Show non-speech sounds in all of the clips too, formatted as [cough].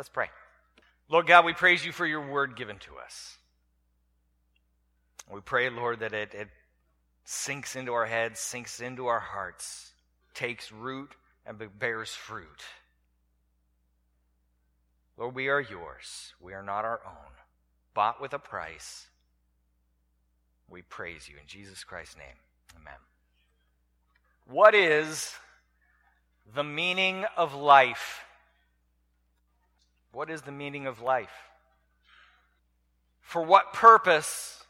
Let's pray. Lord God, we praise you for your word given to us. We pray, Lord, that it, it sinks into our heads, sinks into our hearts, takes root, and bears fruit. Lord, we are yours. We are not our own. Bought with a price. We praise you in Jesus Christ's name. Amen. What is the meaning of life? What is the meaning of life? For what purpose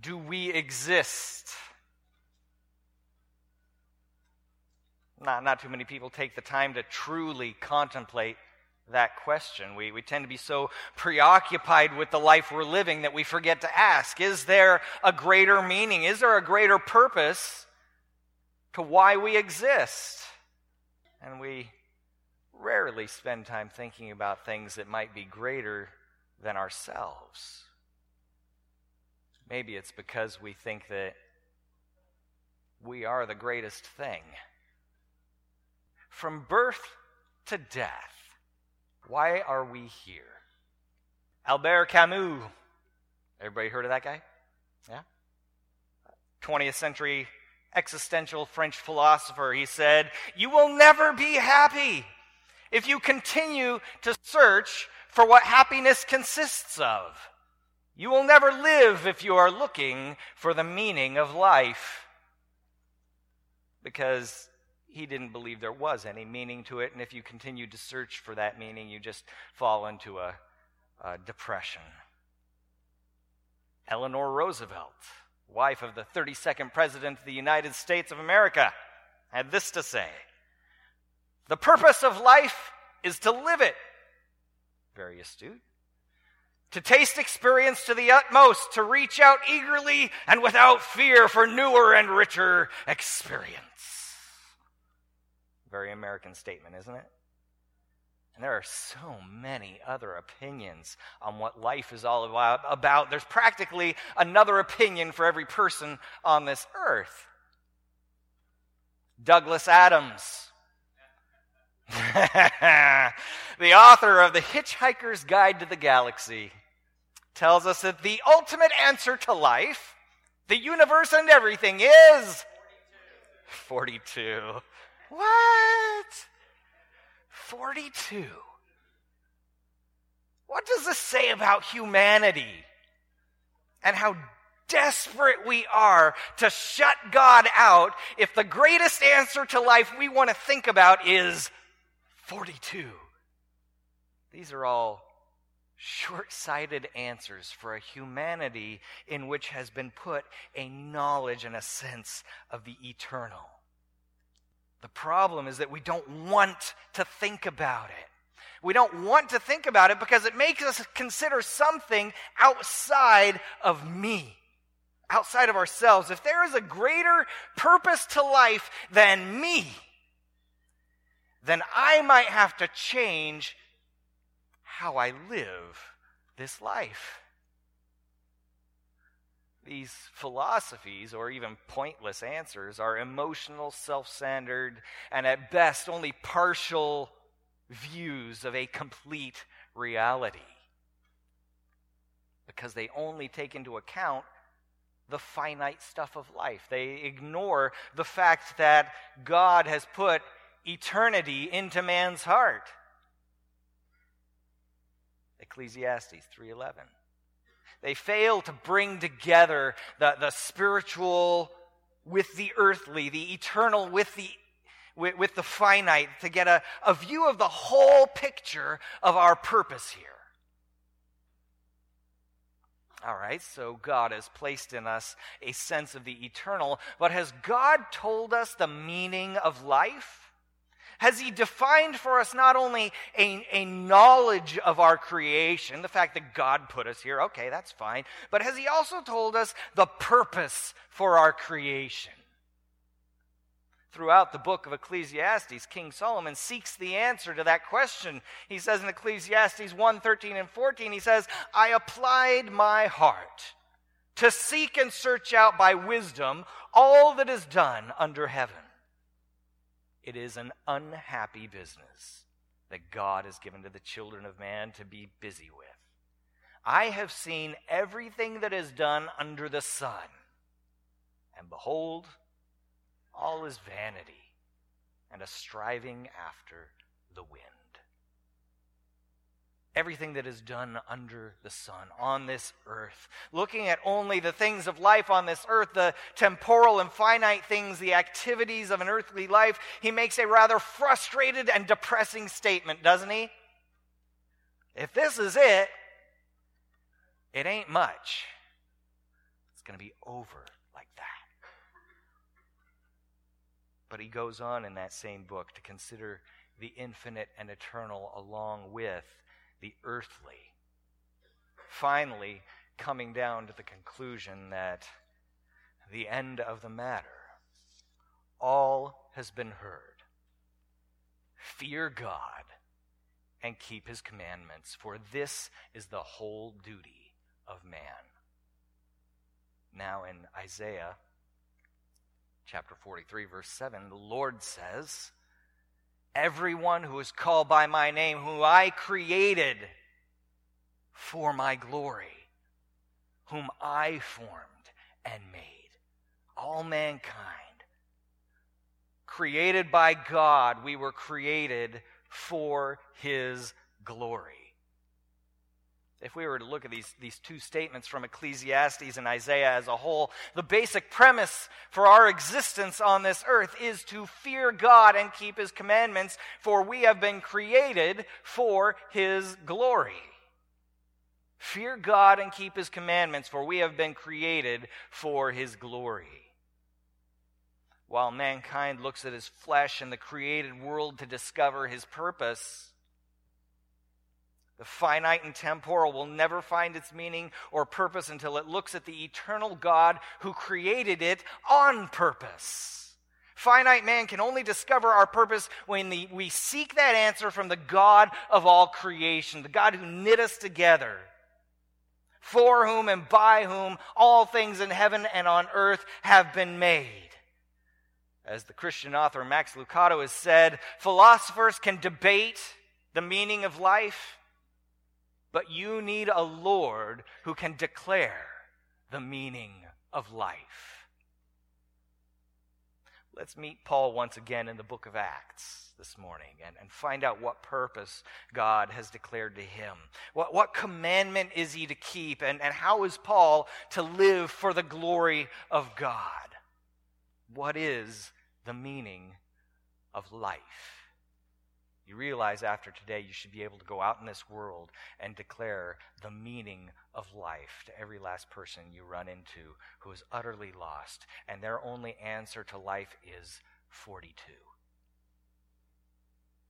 do we exist? Not, not too many people take the time to truly contemplate that question. We, we tend to be so preoccupied with the life we're living that we forget to ask Is there a greater meaning? Is there a greater purpose to why we exist? And we rarely spend time thinking about things that might be greater than ourselves. Maybe it's because we think that we are the greatest thing. From birth to death, why are we here? Albert Camus. Everybody heard of that guy? Yeah? 20th century existential French philosopher. He said, You will never be happy if you continue to search for what happiness consists of. You will never live if you are looking for the meaning of life. Because he didn't believe there was any meaning to it. And if you continue to search for that meaning, you just fall into a, a depression. Eleanor Roosevelt, wife of the 32nd President of the United States of America, had this to say The purpose of life is to live it. Very astute. To taste experience to the utmost, to reach out eagerly and without fear for newer and richer experience. Very American statement, isn't it? And there are so many other opinions on what life is all about. There's practically another opinion for every person on this earth. Douglas Adams, [laughs] the author of The Hitchhiker's Guide to the Galaxy, tells us that the ultimate answer to life, the universe, and everything is 42. 42. What? 42. What does this say about humanity and how desperate we are to shut God out if the greatest answer to life we want to think about is 42? These are all short sighted answers for a humanity in which has been put a knowledge and a sense of the eternal. The problem is that we don't want to think about it. We don't want to think about it because it makes us consider something outside of me, outside of ourselves. If there is a greater purpose to life than me, then I might have to change how I live this life these philosophies, or even pointless answers, are emotional, self centered, and at best only partial views of a complete reality. Because they only take into account the finite stuff of life. They ignore the fact that God has put eternity into man's heart. Ecclesiastes 3:11 they fail to bring together the, the spiritual with the earthly, the eternal with the with, with the finite, to get a, a view of the whole picture of our purpose here. All right, so God has placed in us a sense of the eternal, but has God told us the meaning of life? Has He defined for us not only a, a knowledge of our creation, the fact that God put us here, okay, that's fine, but has He also told us the purpose for our creation? Throughout the book of Ecclesiastes, King Solomon seeks the answer to that question. He says in Ecclesiastes 1 13 and 14, he says, I applied my heart to seek and search out by wisdom all that is done under heaven. It is an unhappy business that God has given to the children of man to be busy with. I have seen everything that is done under the sun, and behold, all is vanity and a striving after the wind everything that is done under the sun on this earth. Looking at only the things of life on this earth, the temporal and finite things, the activities of an earthly life, he makes a rather frustrated and depressing statement, doesn't he? If this is it, it ain't much. It's going to be over like that. But he goes on in that same book to consider the infinite and eternal along with the earthly. Finally, coming down to the conclusion that the end of the matter, all has been heard. Fear God and keep his commandments, for this is the whole duty of man. Now, in Isaiah chapter 43, verse 7, the Lord says, Everyone who is called by my name, who I created for my glory, whom I formed and made. All mankind. Created by God, we were created for his glory if we were to look at these, these two statements from Ecclesiastes and Isaiah as a whole, the basic premise for our existence on this earth is to fear God and keep his commandments, for we have been created for his glory. Fear God and keep his commandments, for we have been created for his glory. While mankind looks at his flesh and the created world to discover his purpose, the finite and temporal will never find its meaning or purpose until it looks at the eternal God who created it on purpose. Finite man can only discover our purpose when the, we seek that answer from the God of all creation, the God who knit us together, for whom and by whom all things in heaven and on earth have been made. As the Christian author Max Lucado has said, philosophers can debate the meaning of life but you need a Lord who can declare the meaning of life. Let's meet Paul once again in the book of Acts this morning and, and find out what purpose God has declared to him. What, what commandment is he to keep, and, and how is Paul to live for the glory of God? What is the meaning of life? You realize after today you should be able to go out in this world and declare the meaning of life to every last person you run into who is utterly lost, and their only answer to life is 42.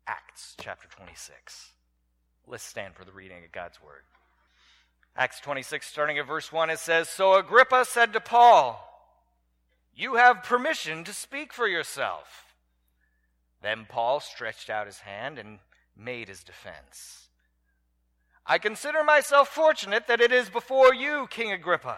Acts chapter 26. Let's stand for the reading of God's word. Acts 26, starting at verse 1, it says So Agrippa said to Paul, You have permission to speak for yourself. Then Paul stretched out his hand and made his defense. I consider myself fortunate that it is before you, King Agrippa.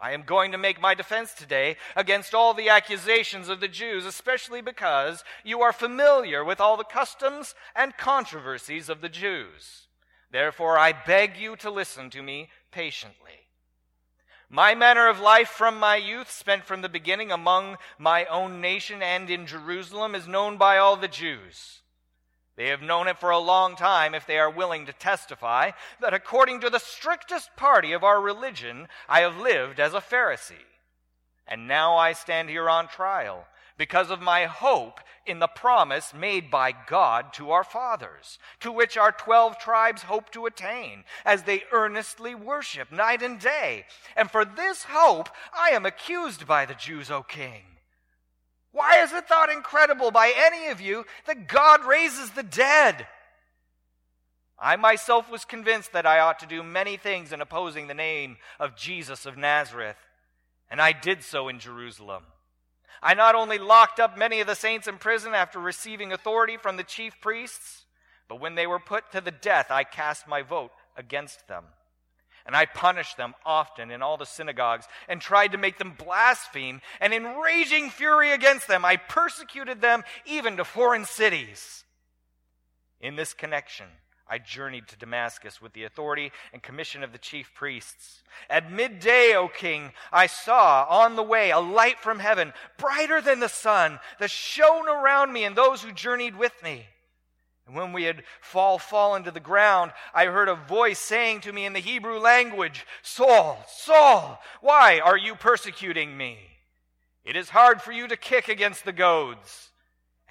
I am going to make my defense today against all the accusations of the Jews, especially because you are familiar with all the customs and controversies of the Jews. Therefore, I beg you to listen to me patiently. My manner of life from my youth, spent from the beginning among my own nation and in Jerusalem, is known by all the Jews. They have known it for a long time if they are willing to testify that according to the strictest party of our religion, I have lived as a Pharisee. And now I stand here on trial because of my hope in the promise made by God to our fathers, to which our twelve tribes hope to attain, as they earnestly worship night and day. And for this hope I am accused by the Jews, O king. Why is it thought incredible by any of you that God raises the dead? I myself was convinced that I ought to do many things in opposing the name of Jesus of Nazareth, and I did so in Jerusalem. I not only locked up many of the saints in prison after receiving authority from the chief priests, but when they were put to the death, I cast my vote against them. And I punished them often in all the synagogues and tried to make them blaspheme. And in raging fury against them, I persecuted them even to foreign cities. In this connection, I journeyed to Damascus with the authority and commission of the chief priests. At midday, O king, I saw on the way a light from heaven, brighter than the sun, that shone around me and those who journeyed with me. And when we had fall fallen to the ground, I heard a voice saying to me in the Hebrew language, Saul, Saul, why are you persecuting me? It is hard for you to kick against the goads.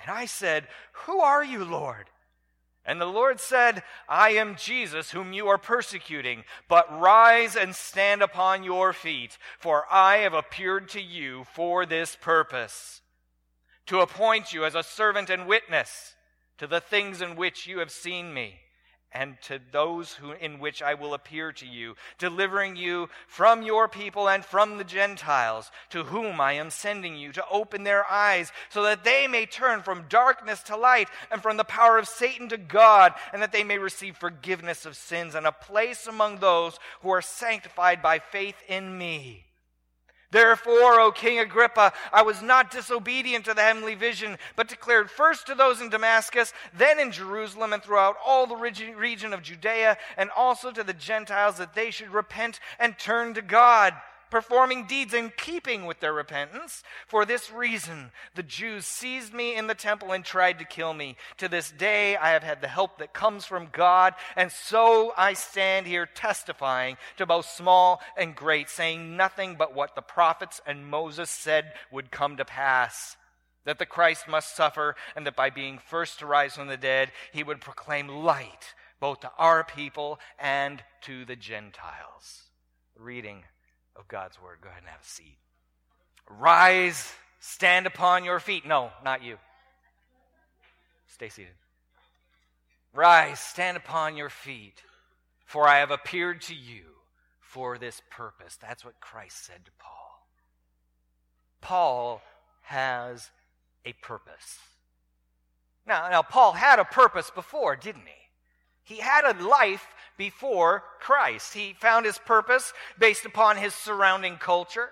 And I said, Who are you, Lord? And the Lord said, I am Jesus, whom you are persecuting, but rise and stand upon your feet, for I have appeared to you for this purpose, to appoint you as a servant and witness to the things in which you have seen me and to those who, in which I will appear to you, delivering you from your people and from the Gentiles, to whom I am sending you, to open their eyes, so that they may turn from darkness to light, and from the power of Satan to God, and that they may receive forgiveness of sins and a place among those who are sanctified by faith in me. Therefore, O King Agrippa, I was not disobedient to the heavenly vision, but declared first to those in Damascus, then in Jerusalem, and throughout all the region of Judea, and also to the Gentiles, that they should repent and turn to God performing deeds in keeping with their repentance. For this reason, the Jews seized me in the temple and tried to kill me. To this day, I have had the help that comes from God, and so I stand here testifying to both small and great, saying nothing but what the prophets and Moses said would come to pass. That the Christ must suffer, and that by being first to rise from the dead, he would proclaim light both to our people and to the Gentiles. Reading of God's word. Go ahead and have a seat. Rise, stand upon your feet. No, not you. Stay seated. Rise, stand upon your feet, for I have appeared to you for this purpose. That's what Christ said to Paul. Paul has a purpose. Now, now Paul had a purpose before, didn't he? He had a life before Christ. He found his purpose based upon his surrounding culture,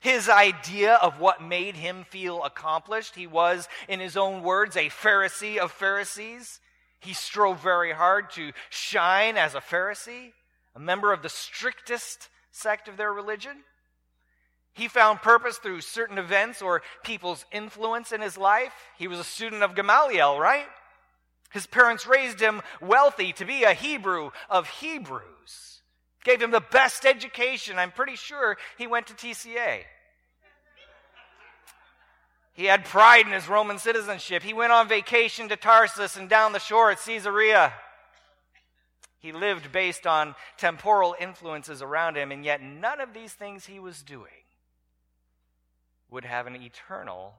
his idea of what made him feel accomplished. He was, in his own words, a Pharisee of Pharisees. He strove very hard to shine as a Pharisee, a member of the strictest sect of their religion. He found purpose through certain events or people's influence in his life. He was a student of Gamaliel, right? His parents raised him wealthy to be a Hebrew of Hebrews, gave him the best education. I'm pretty sure he went to TCA. He had pride in his Roman citizenship. He went on vacation to Tarsus and down the shore at Caesarea. He lived based on temporal influences around him, and yet none of these things he was doing would have an eternal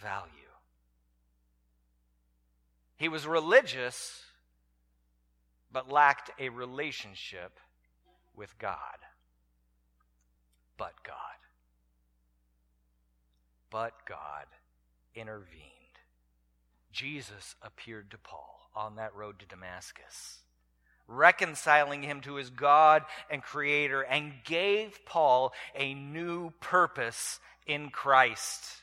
value. He was religious, but lacked a relationship with God. But God. But God intervened. Jesus appeared to Paul on that road to Damascus, reconciling him to his God and Creator, and gave Paul a new purpose in Christ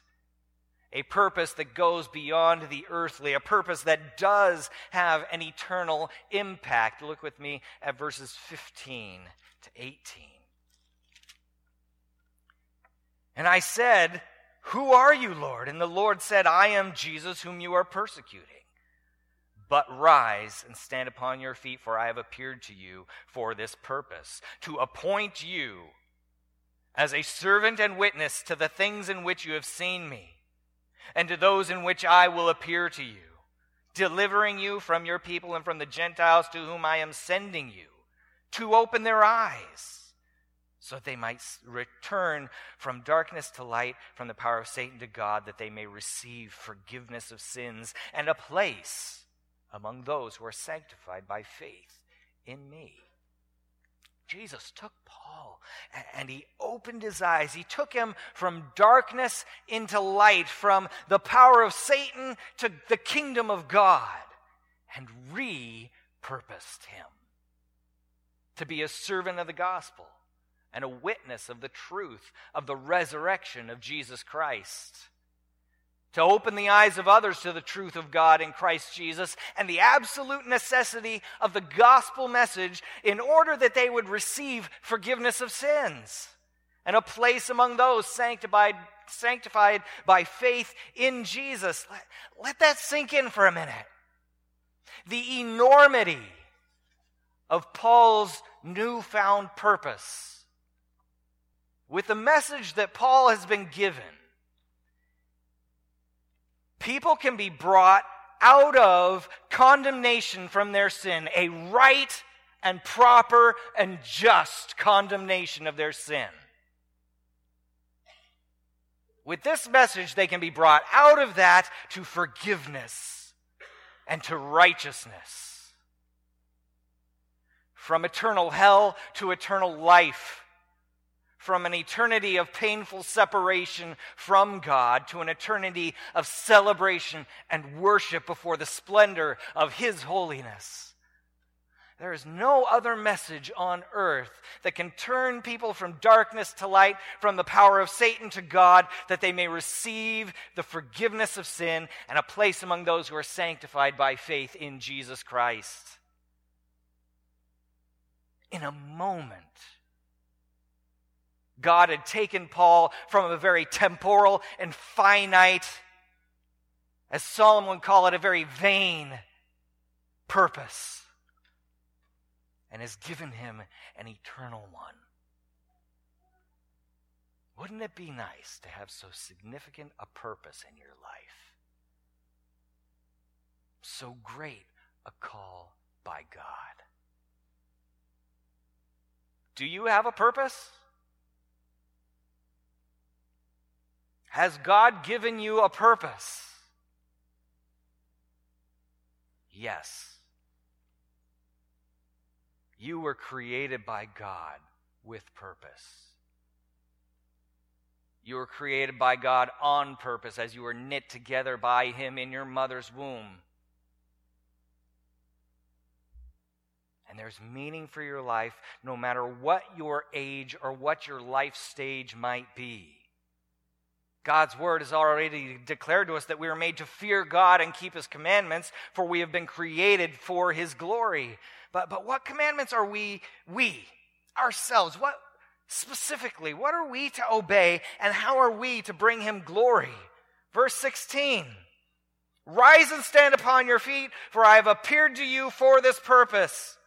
a purpose that goes beyond the earthly, a purpose that does have an eternal impact. Look with me at verses 15 to 18. And I said, Who are you, Lord? And the Lord said, I am Jesus whom you are persecuting. But rise and stand upon your feet, for I have appeared to you for this purpose, to appoint you as a servant and witness to the things in which you have seen me and to those in which I will appear to you, delivering you from your people and from the Gentiles to whom I am sending you, to open their eyes, so that they might return from darkness to light, from the power of Satan to God, that they may receive forgiveness of sins and a place among those who are sanctified by faith in me. Jesus took Paul and he opened his eyes. He took him from darkness into light, from the power of Satan to the kingdom of God, and repurposed him to be a servant of the gospel and a witness of the truth of the resurrection of Jesus Christ. To open the eyes of others to the truth of God in Christ Jesus and the absolute necessity of the gospel message in order that they would receive forgiveness of sins and a place among those sanctified, sanctified by faith in Jesus. Let, let that sink in for a minute. The enormity of Paul's newfound purpose with the message that Paul has been given people can be brought out of condemnation from their sin, a right and proper and just condemnation of their sin. With this message, they can be brought out of that to forgiveness and to righteousness. From eternal hell to eternal life from an eternity of painful separation from God to an eternity of celebration and worship before the splendor of His holiness. There is no other message on earth that can turn people from darkness to light, from the power of Satan to God, that they may receive the forgiveness of sin and a place among those who are sanctified by faith in Jesus Christ. In a moment, God had taken Paul from a very temporal and finite, as Solomon would call it, a very vain purpose, and has given him an eternal one. Wouldn't it be nice to have so significant a purpose in your life? So great a call by God. Do you have a purpose? Has God given you a purpose? Yes. You were created by God with purpose. You were created by God on purpose as you were knit together by Him in your mother's womb. And there's meaning for your life no matter what your age or what your life stage might be. God's word has already declared to us that we are made to fear God and keep his commandments, for we have been created for his glory. But, but what commandments are we, we, ourselves, what specifically, what are we to obey and how are we to bring him glory? Verse 16 Rise and stand upon your feet, for I have appeared to you for this purpose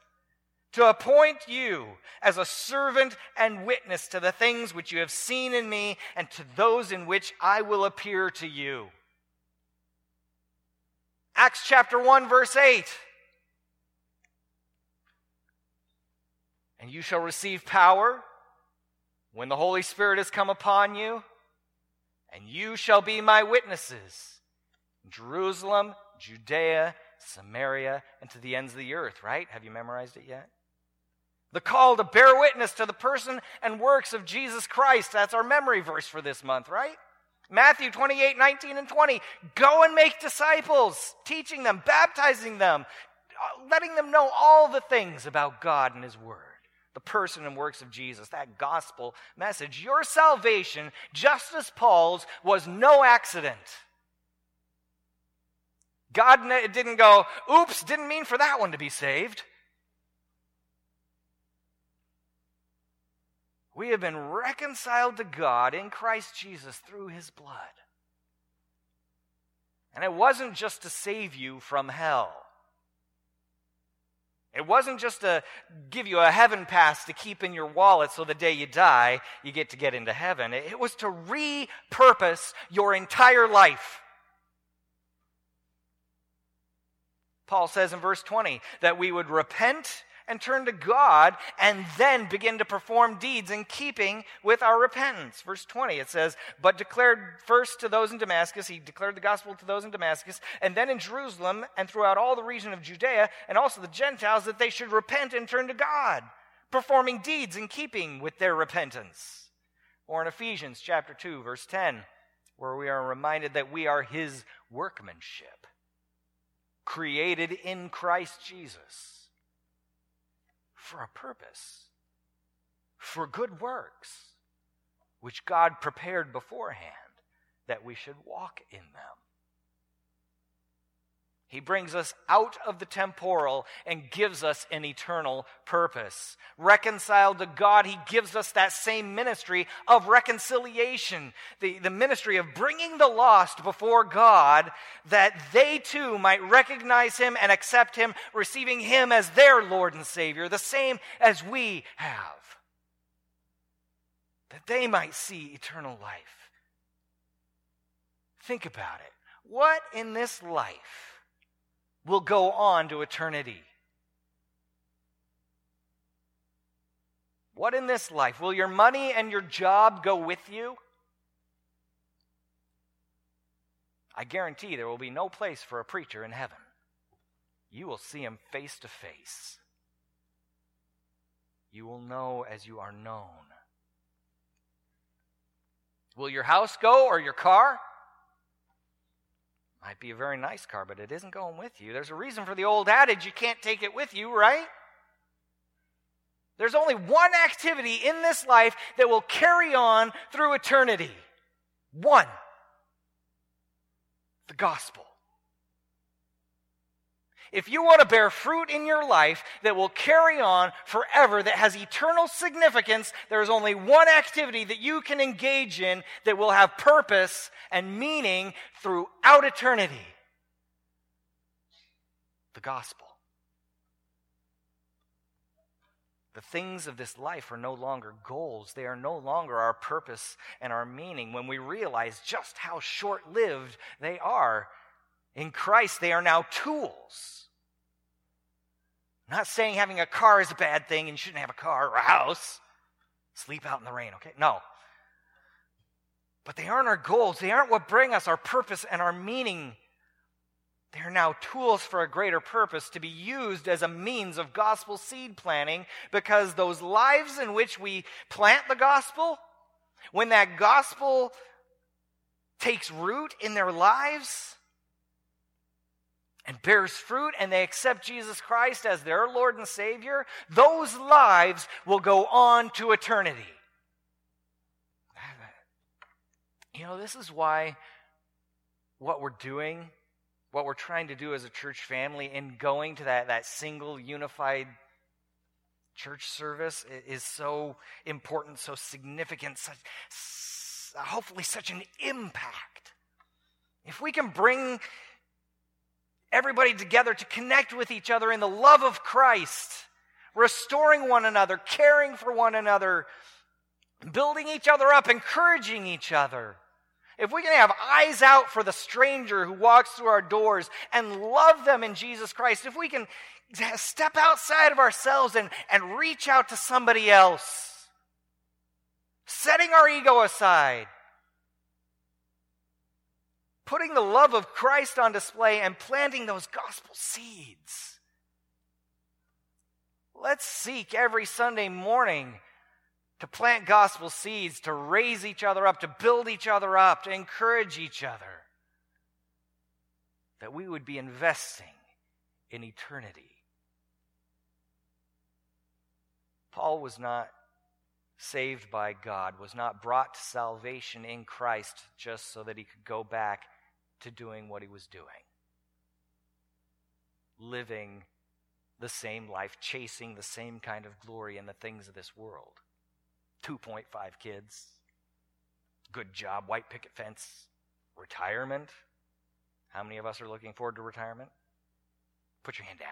to appoint you as a servant and witness to the things which you have seen in me and to those in which I will appear to you. Acts chapter 1, verse 8. And you shall receive power when the Holy Spirit has come upon you, and you shall be my witnesses in Jerusalem, Judea, Samaria, and to the ends of the earth, right? Have you memorized it yet? The call to bear witness to the person and works of Jesus Christ. That's our memory verse for this month, right? Matthew 28, 19, and 20. Go and make disciples, teaching them, baptizing them, uh, letting them know all the things about God and His Word, the person and works of Jesus, that gospel message. Your salvation, just as Paul's, was no accident. God didn't go, oops, didn't mean for that one to be saved. We have been reconciled to God in Christ Jesus through his blood. And it wasn't just to save you from hell. It wasn't just to give you a heaven pass to keep in your wallet so the day you die, you get to get into heaven. It was to repurpose your entire life. Paul says in verse 20 that we would repent and turn to God and then begin to perform deeds in keeping with our repentance. Verse 20, it says, But declared first to those in Damascus, he declared the gospel to those in Damascus, and then in Jerusalem and throughout all the region of Judea, and also the Gentiles, that they should repent and turn to God, performing deeds in keeping with their repentance. Or in Ephesians chapter 2, verse 10, where we are reminded that we are his workmanship, created in Christ Jesus for a purpose, for good works, which God prepared beforehand that we should walk in them. He brings us out of the temporal and gives us an eternal purpose. Reconciled to God, He gives us that same ministry of reconciliation, the, the ministry of bringing the lost before God that they too might recognize Him and accept Him, receiving Him as their Lord and Savior, the same as we have. That they might see eternal life. Think about it. What in this life? Will go on to eternity. What in this life? Will your money and your job go with you? I guarantee there will be no place for a preacher in heaven. You will see him face to face. You will know as you are known. Will your house go or your car? Might be a very nice car, but it isn't going with you. There's a reason for the old adage you can't take it with you, right? There's only one activity in this life that will carry on through eternity. One the gospel. If you want to bear fruit in your life that will carry on forever, that has eternal significance, there is only one activity that you can engage in that will have purpose and meaning throughout eternity the gospel. The things of this life are no longer goals. They are no longer our purpose and our meaning when we realize just how short lived they are. In Christ, they are now tools I'm not saying having a car is a bad thing and you shouldn't have a car or a house. Sleep out in the rain, okay? No. But they aren't our goals. They aren't what bring us our purpose and our meaning. They are now tools for a greater purpose to be used as a means of gospel seed planting because those lives in which we plant the gospel, when that gospel takes root in their lives, and bears fruit and they accept Jesus Christ as their Lord and Savior, those lives will go on to eternity. You know, this is why what we're doing, what we're trying to do as a church family in going to that, that single unified church service is so important, so significant, such, hopefully such an impact. If we can bring everybody together to connect with each other in the love of Christ, restoring one another, caring for one another, building each other up, encouraging each other. If we can have eyes out for the stranger who walks through our doors and love them in Jesus Christ, if we can step outside of ourselves and, and reach out to somebody else, setting our ego aside, putting the love of Christ on display and planting those gospel seeds. Let's seek every Sunday morning to plant gospel seeds, to raise each other up, to build each other up, to encourage each other. That we would be investing in eternity. Paul was not saved by God, was not brought to salvation in Christ just so that he could go back to doing what he was doing. Living the same life, chasing the same kind of glory in the things of this world. 2.5 kids, good job, white picket fence, retirement. How many of us are looking forward to retirement? Put your hand down.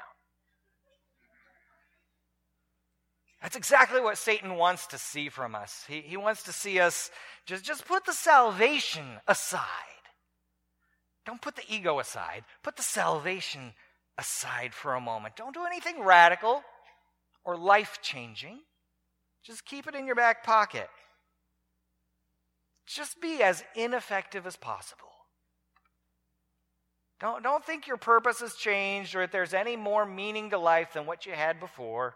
That's exactly what Satan wants to see from us. He, he wants to see us just, just put the salvation aside. Don't put the ego aside. Put the salvation aside for a moment. Don't do anything radical or life changing. Just keep it in your back pocket. Just be as ineffective as possible. Don't, don't think your purpose has changed or that there's any more meaning to life than what you had before.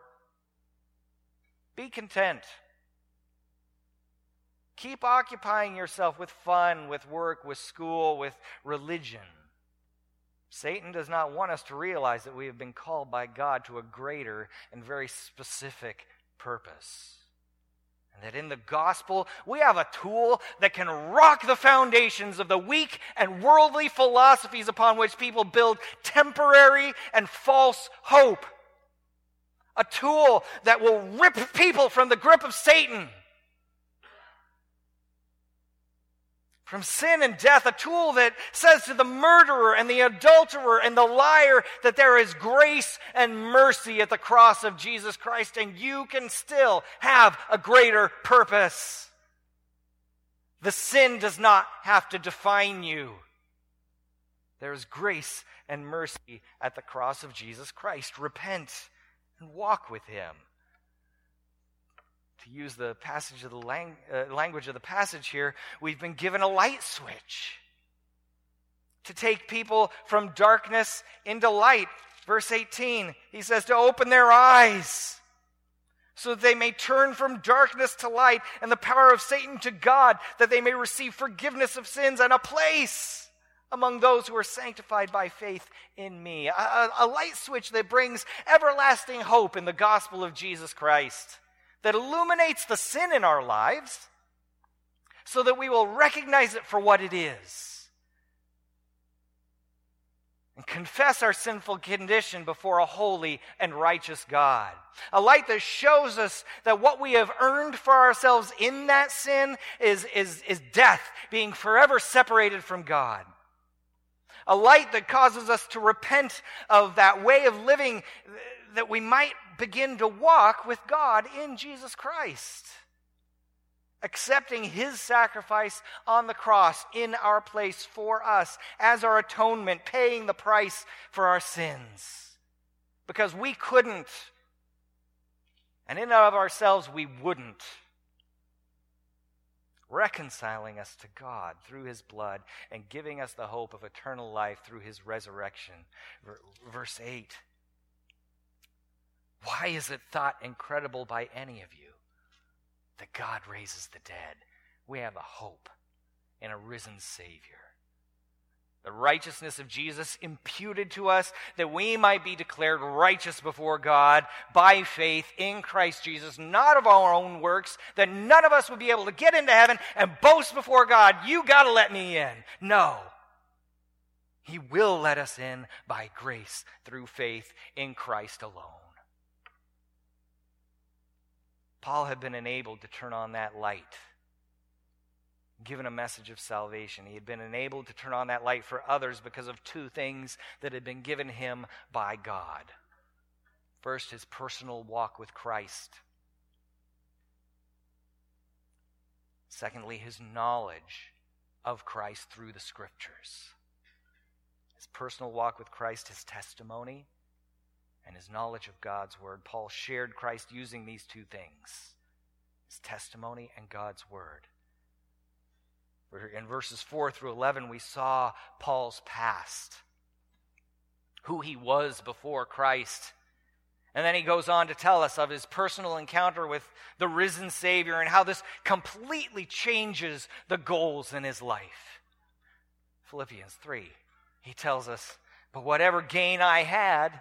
Be content. Keep occupying yourself with fun, with work, with school, with religion. Satan does not want us to realize that we have been called by God to a greater and very specific purpose. And that in the gospel, we have a tool that can rock the foundations of the weak and worldly philosophies upon which people build temporary and false hope. A tool that will rip people from the grip of Satan from sin and death, a tool that says to the murderer and the adulterer and the liar that there is grace and mercy at the cross of Jesus Christ, and you can still have a greater purpose. The sin does not have to define you. There is grace and mercy at the cross of Jesus Christ. Repent and walk with Him to use the passage of the lang- uh, language of the passage here, we've been given a light switch to take people from darkness into light. Verse 18, he says to open their eyes so that they may turn from darkness to light and the power of Satan to God, that they may receive forgiveness of sins and a place among those who are sanctified by faith in me. A, a, light switch that brings everlasting hope in the gospel of Jesus Christ that illuminates the sin in our lives so that we will recognize it for what it is and confess our sinful condition before a holy and righteous God. A light that shows us that what we have earned for ourselves in that sin is, is, is death, being forever separated from God. A light that causes us to repent of that way of living that we might begin to walk with God in Jesus Christ, accepting his sacrifice on the cross in our place for us as our atonement, paying the price for our sins. Because we couldn't, and in and of ourselves we wouldn't reconciling us to God through his blood and giving us the hope of eternal life through his resurrection. Verse 8 why is it thought incredible by any of you that God raises the dead? We have a hope in a risen Savior. The righteousness of Jesus imputed to us that we might be declared righteous before God by faith in Christ Jesus, not of our own works, that none of us would be able to get into heaven and boast before God, you got to let me in. No. He will let us in by grace through faith in Christ alone. Paul had been enabled to turn on that light, given a message of salvation. He had been enabled to turn on that light for others because of two things that had been given him by God. First, his personal walk with Christ. Secondly, his knowledge of Christ through the scriptures. His personal walk with Christ, his testimony, and his knowledge of God's word. Paul shared Christ using these two things his testimony and God's word. In verses 4 through 11, we saw Paul's past, who he was before Christ. And then he goes on to tell us of his personal encounter with the risen Savior and how this completely changes the goals in his life. Philippians 3, he tells us, But whatever gain I had,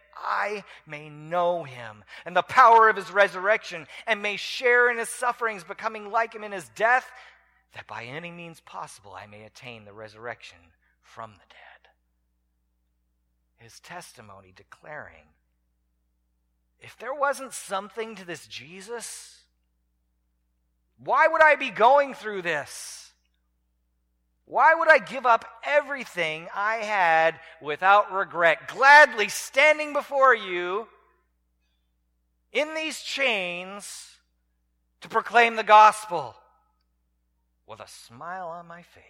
I may know him and the power of his resurrection and may share in his sufferings, becoming like him in his death, that by any means possible I may attain the resurrection from the dead. His testimony declaring, if there wasn't something to this Jesus, why would I be going through this? Why would I give up everything I had without regret, gladly standing before you in these chains to proclaim the gospel with a smile on my face?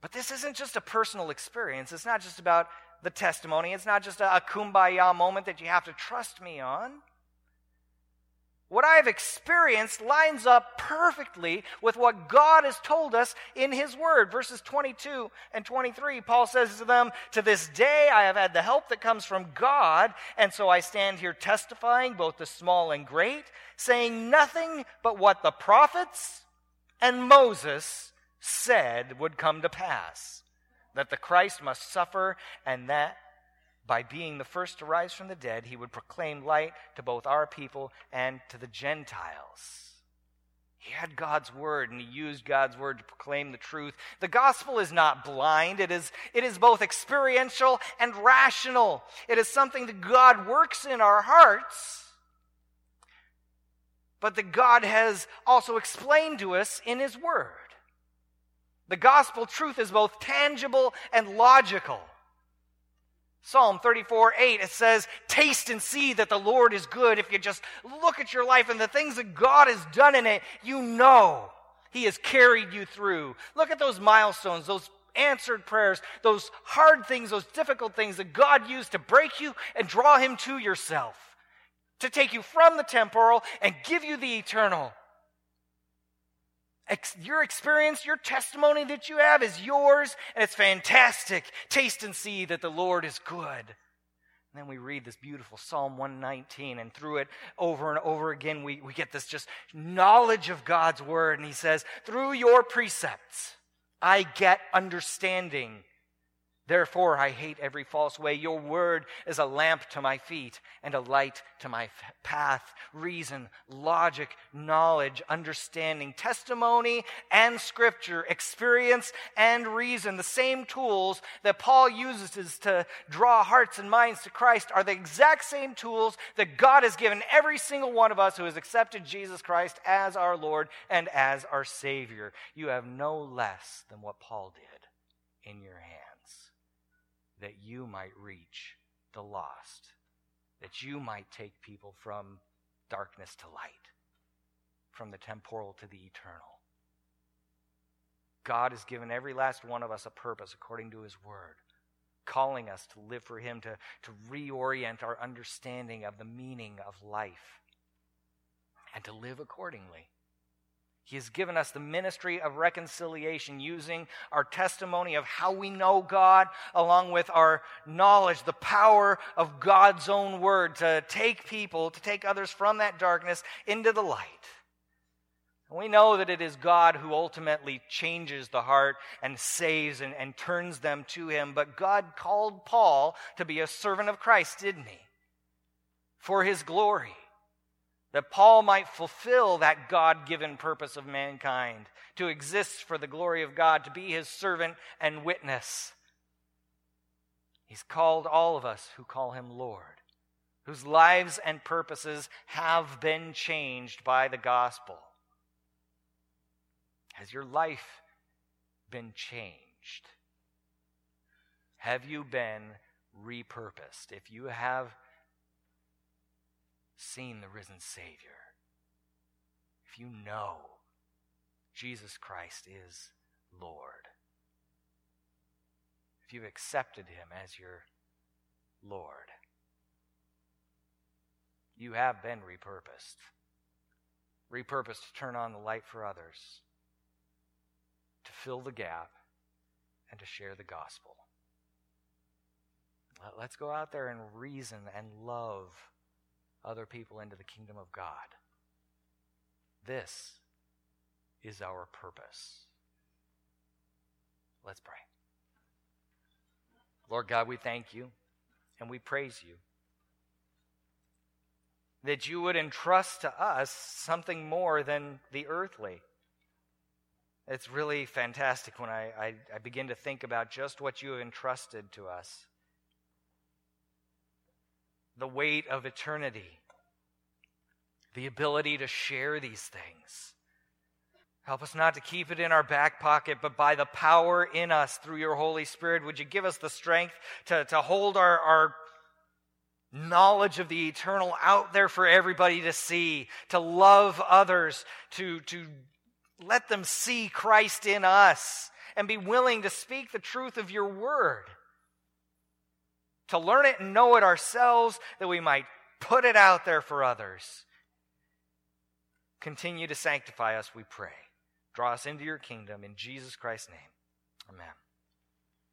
But this isn't just a personal experience. It's not just about the testimony. It's not just a, kumbaya moment that you have to trust me on. What I have experienced lines up perfectly with what God has told us in His Word. Verses 22 and 23, Paul says to them, To this day I have had the help that comes from God, and so I stand here testifying, both the small and great, saying nothing but what the prophets and Moses said would come to pass that the Christ must suffer, and that by being the first to rise from the dead, he would proclaim light to both our people and to the Gentiles. He had God's word and he used God's word to proclaim the truth. The gospel is not blind. It is, it is both experiential and rational. It is something that God works in our hearts, but that God has also explained to us in his word. The gospel truth is both tangible and logical. Psalm 34 8, it says, Taste and see that the Lord is good. If you just look at your life and the things that God has done in it, you know He has carried you through. Look at those milestones, those answered prayers, those hard things, those difficult things that God used to break you and draw Him to yourself, to take you from the temporal and give you the eternal your experience, your testimony that you have is yours, and it's fantastic. Taste and see that the Lord is good. And then we read this beautiful Psalm 119, and through it over and over again, we, we get this just knowledge of God's word. And he says, Through your precepts, I get understanding. Therefore, I hate every false way. Your word is a lamp to my feet and a light to my path. Reason, logic, knowledge, understanding, testimony, and scripture, experience and reason, the same tools that Paul uses to draw hearts and minds to Christ are the exact same tools that God has given every single one of us who has accepted Jesus Christ as our Lord and as our Savior. You have no less than what Paul did in your hand that you might reach the lost, that you might take people from darkness to light, from the temporal to the eternal. God has given every last one of us a purpose according to his word, calling us to live for him, to, to reorient our understanding of the meaning of life, and to live accordingly. He has given us the ministry of reconciliation using our testimony of how we know God, along with our knowledge, the power of God's own word to take people, to take others from that darkness into the light. We know that it is God who ultimately changes the heart and saves and, and turns them to Him. But God called Paul to be a servant of Christ, didn't He? For His glory that Paul might fulfill that God given purpose of mankind, to exist for the glory of God, to be his servant and witness. He's called all of us who call him Lord, whose lives and purposes have been changed by the gospel. Has your life been changed? Have you been repurposed? If you have seen the risen Savior, if you know Jesus Christ is Lord, if you've accepted Him as your Lord, you have been repurposed. Repurposed to turn on the light for others, to fill the gap, and to share the gospel. Let's go out there and reason and love other people into the kingdom of God. This is our purpose. Let's pray. Lord God, we thank you and we praise you that you would entrust to us something more than the earthly. It's really fantastic when I, I, I, begin to think about just what you have entrusted to us the weight of eternity, the ability to share these things. Help us not to keep it in our back pocket, but by the power in us through your Holy Spirit, would you give us the strength to, to hold our, our knowledge of the eternal out there for everybody to see, to love others, to, to let them see Christ in us, and be willing to speak the truth of your word to learn it and know it ourselves, that we might put it out there for others. Continue to sanctify us, we pray. Draw us into your kingdom in Jesus Christ's name. Amen.